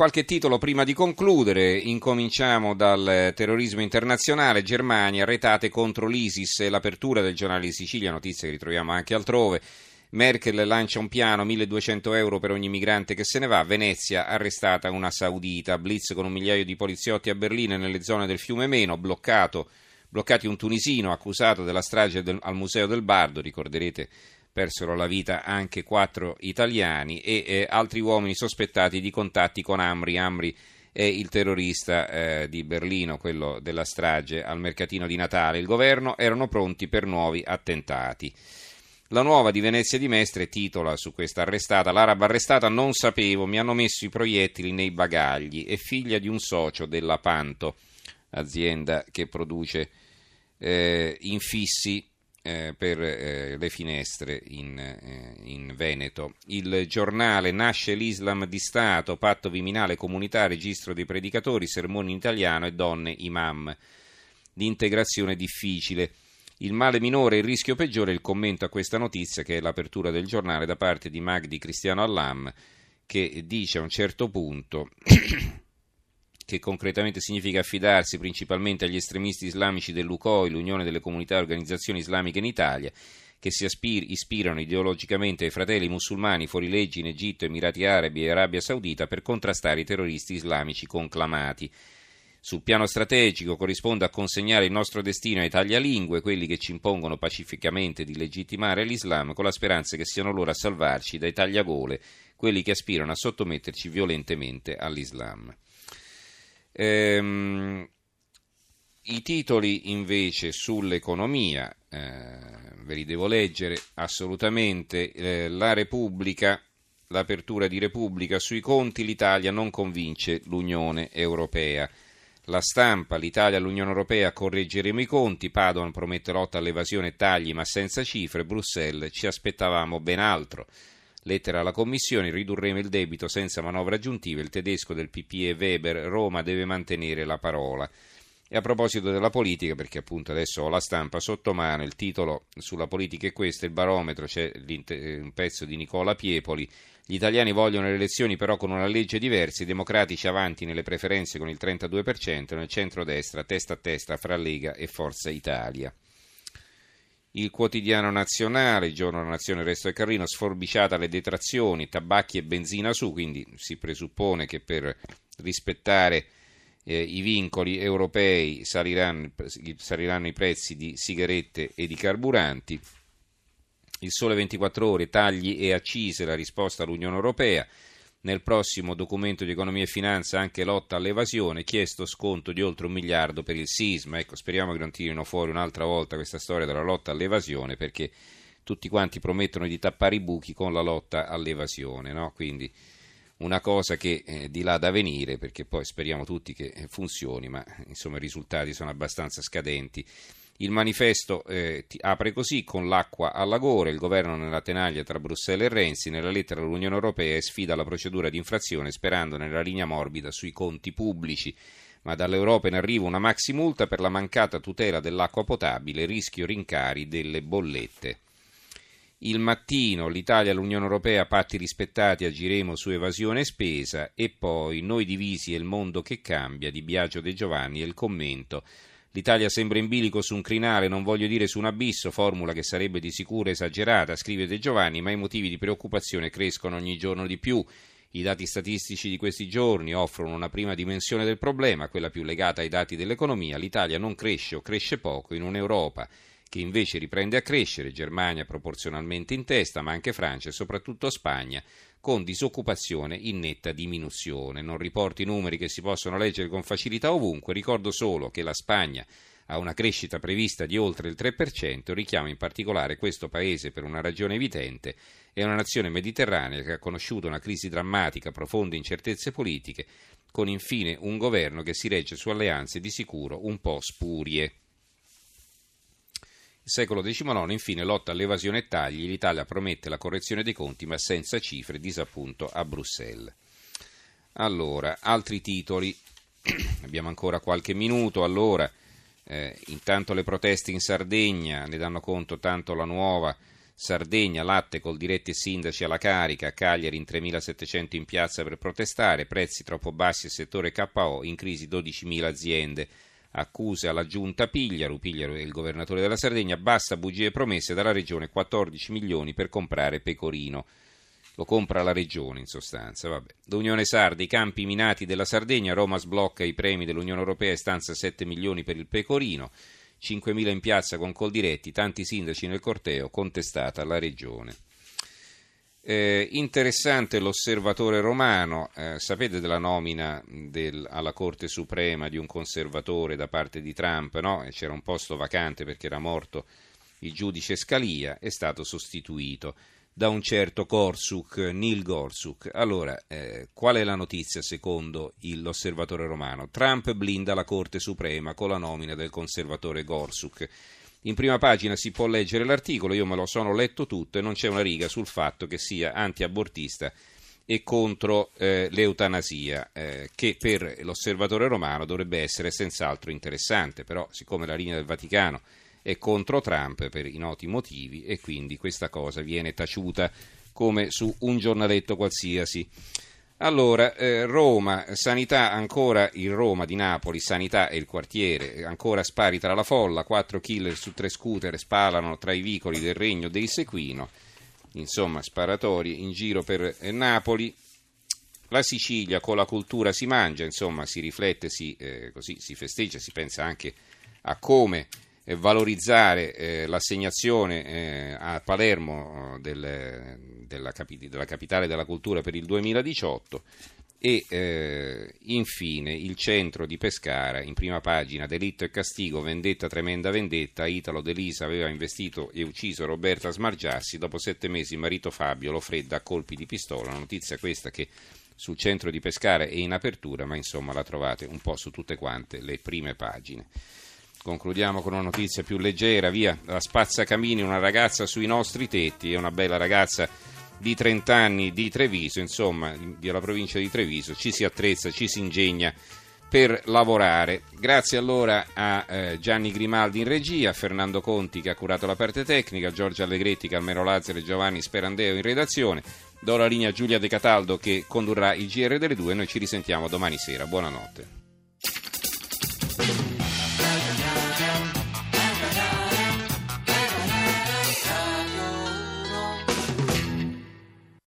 Qualche titolo prima di concludere, incominciamo dal terrorismo internazionale, Germania, retate contro l'ISIS l'apertura del giornale di Sicilia, notizie che ritroviamo anche altrove. Merkel lancia un piano, 1200 euro per ogni migrante che se ne va. Venezia, arrestata una saudita. Blitz con un migliaio di poliziotti a Berlino e nelle zone del fiume Meno. Bloccato, bloccati un tunisino accusato della strage del, al Museo del Bardo. Ricorderete persero la vita anche quattro italiani e eh, altri uomini sospettati di contatti con Amri. Amri è il terrorista eh, di Berlino, quello della strage al mercatino di Natale. Il governo erano pronti per nuovi attentati. La nuova di Venezia di Mestre titola su questa arrestata: L'araba arrestata non sapevo, mi hanno messo i proiettili nei bagagli. È figlia di un socio della Panto, azienda che produce eh, infissi eh, per eh, le finestre in, eh, in, Veneto. Il giornale Nasce l'Islam di Stato, patto viminale comunità, registro dei predicatori, sermoni in italiano e donne imam. L'integrazione difficile. Il male minore e il rischio peggiore, il commento a questa notizia che è l'apertura del giornale da parte di Magdi Cristiano Allam che dice a un certo punto che concretamente significa affidarsi principalmente agli estremisti islamici dell'UCOI, l'Unione delle Comunità e Organizzazioni Islamiche in Italia, che si ispirano ideologicamente ai fratelli musulmani fuorileggi in Egitto, Emirati Arabi e Arabia Saudita per contrastare i terroristi islamici conclamati. Sul piano strategico corrisponde a consegnare il nostro destino ai taglialingue, quelli che ci impongono pacificamente di legittimare l'Islam, con la speranza che siano loro a salvarci dai tagliagole, quelli che aspirano a sottometterci violentemente all'Islam. Ehm, I titoli invece sull'economia, eh, ve li devo leggere assolutamente. Eh, la Repubblica, l'apertura di Repubblica sui conti, l'Italia non convince l'Unione Europea. La stampa, l'Italia e l'Unione Europea correggeremo i conti, Padoan promette lotta all'evasione e tagli ma senza cifre, Bruxelles ci aspettavamo ben altro. Lettera alla Commissione, ridurremo il debito senza manovre aggiuntive, il tedesco del PPE Weber, Roma deve mantenere la parola. E a proposito della politica, perché appunto adesso ho la stampa sotto mano, il titolo sulla politica è questo, il barometro, c'è un pezzo di Nicola Piepoli, gli italiani vogliono le elezioni però con una legge diversa, i democratici avanti nelle preferenze con il 32%, nel centro-destra testa a testa fra Lega e Forza Italia il quotidiano nazionale, il giorno della nazione, il resto del Carlino, sforbiciata le detrazioni, tabacchi e benzina su, quindi si presuppone che per rispettare eh, i vincoli europei saliranno, saliranno i prezzi di sigarette e di carburanti. Il sole 24 ore, tagli e accise, la risposta all'Unione Europea nel prossimo documento di economia e finanza anche lotta all'evasione, chiesto sconto di oltre un miliardo per il sisma. Ecco, speriamo che non tirino fuori un'altra volta questa storia della lotta all'evasione perché tutti quanti promettono di tappare i buchi con la lotta all'evasione, no? Quindi una cosa che eh, di là da venire perché poi speriamo tutti che funzioni, ma insomma i risultati sono abbastanza scadenti. Il manifesto eh, apre così con l'acqua alla gola, il governo nella tenaglia tra Bruxelles e Renzi, nella lettera all'Unione Europea sfida la procedura di infrazione sperando nella linea morbida sui conti pubblici. Ma dall'Europa in arrivo una maxi multa per la mancata tutela dell'acqua potabile, rischio rincari delle bollette. Il mattino, l'Italia e l'Unione Europea, patti rispettati, agiremo su evasione e spesa e poi noi divisi e il mondo che cambia di Biagio De Giovanni e il commento L'Italia sembra in bilico su un crinale, non voglio dire su un abisso, formula che sarebbe di sicuro esagerata, scrive De Giovanni, ma i motivi di preoccupazione crescono ogni giorno di più. I dati statistici di questi giorni offrono una prima dimensione del problema, quella più legata ai dati dell'economia. L'Italia non cresce o cresce poco in un'Europa che invece riprende a crescere, Germania proporzionalmente in testa, ma anche Francia e soprattutto Spagna, con disoccupazione in netta diminuzione. Non riporto i numeri che si possono leggere con facilità ovunque, ricordo solo che la Spagna ha una crescita prevista di oltre il 3%, richiamo in particolare questo paese per una ragione evidente, è una nazione mediterranea che ha conosciuto una crisi drammatica, profonde incertezze politiche, con infine un governo che si regge su alleanze di sicuro un po' spurie secolo XIX, infine, lotta all'evasione e tagli. L'Italia promette la correzione dei conti, ma senza cifre, disappunto a Bruxelles. Allora, altri titoli. Abbiamo ancora qualche minuto. Allora, eh, intanto le proteste in Sardegna ne danno conto tanto la nuova Sardegna, latte col diretti sindaci alla carica, Cagliari in 3.700 in piazza per protestare, prezzi troppo bassi al settore KO, in crisi 12.000 aziende. Accuse alla giunta Pigliaru, Pigliaru è il governatore della Sardegna, basta bugie promesse dalla regione 14 milioni per comprare Pecorino. Lo compra la regione in sostanza. Vabbè. L'Unione Sarda, i campi minati della Sardegna, Roma sblocca i premi dell'Unione Europea e stanza 7 milioni per il Pecorino. 5.000 in piazza con Coldiretti, tanti sindaci nel corteo, contestata la regione. Eh, interessante l'osservatore romano, eh, sapete della nomina del, alla Corte Suprema di un conservatore da parte di Trump, no? c'era un posto vacante perché era morto il giudice Scalia, è stato sostituito da un certo Gorsuk, Neil Gorsuk. Allora, eh, qual è la notizia secondo l'osservatore romano? Trump blinda la Corte Suprema con la nomina del conservatore Gorsuk. In prima pagina si può leggere l'articolo, io me lo sono letto tutto e non c'è una riga sul fatto che sia anti-abortista e contro eh, l'eutanasia, eh, che per l'osservatore romano dovrebbe essere senz'altro interessante, però siccome la linea del Vaticano è contro Trump per i noti motivi e quindi questa cosa viene taciuta come su un giornaletto qualsiasi. Allora, eh, Roma, sanità ancora il Roma di Napoli, sanità e il quartiere, ancora spari tra la folla, quattro killer su tre scooter spalano tra i vicoli del regno dei Sequino, insomma sparatorie in giro per eh, Napoli. La Sicilia con la cultura si mangia, insomma si riflette, si, eh, così, si festeggia, si pensa anche a come eh, valorizzare eh, l'assegnazione eh, a Palermo eh, del, della, capi- della, capitale della cultura per il 2018 e eh, infine il centro di Pescara in prima pagina delitto e castigo vendetta tremenda vendetta Italo Delisa aveva investito e ucciso Roberta Smargiassi dopo sette mesi il marito Fabio lo fredda a colpi di pistola. Notizia questa che sul centro di Pescara è in apertura ma insomma la trovate un po' su tutte quante le prime pagine Concludiamo con una notizia più leggera, via, la spazzacamini, una ragazza sui nostri tetti, è una bella ragazza di 30 anni di Treviso, insomma, della provincia di Treviso, ci si attrezza, ci si ingegna per lavorare. Grazie allora a eh, Gianni Grimaldi in regia, a Fernando Conti che ha curato la parte tecnica, Giorgio Allegretti, Carmelo Lazzaro e Giovanni Sperandeo in redazione. Do la linea a Giulia De Cataldo che condurrà il GR delle due. Noi ci risentiamo domani sera. Buonanotte.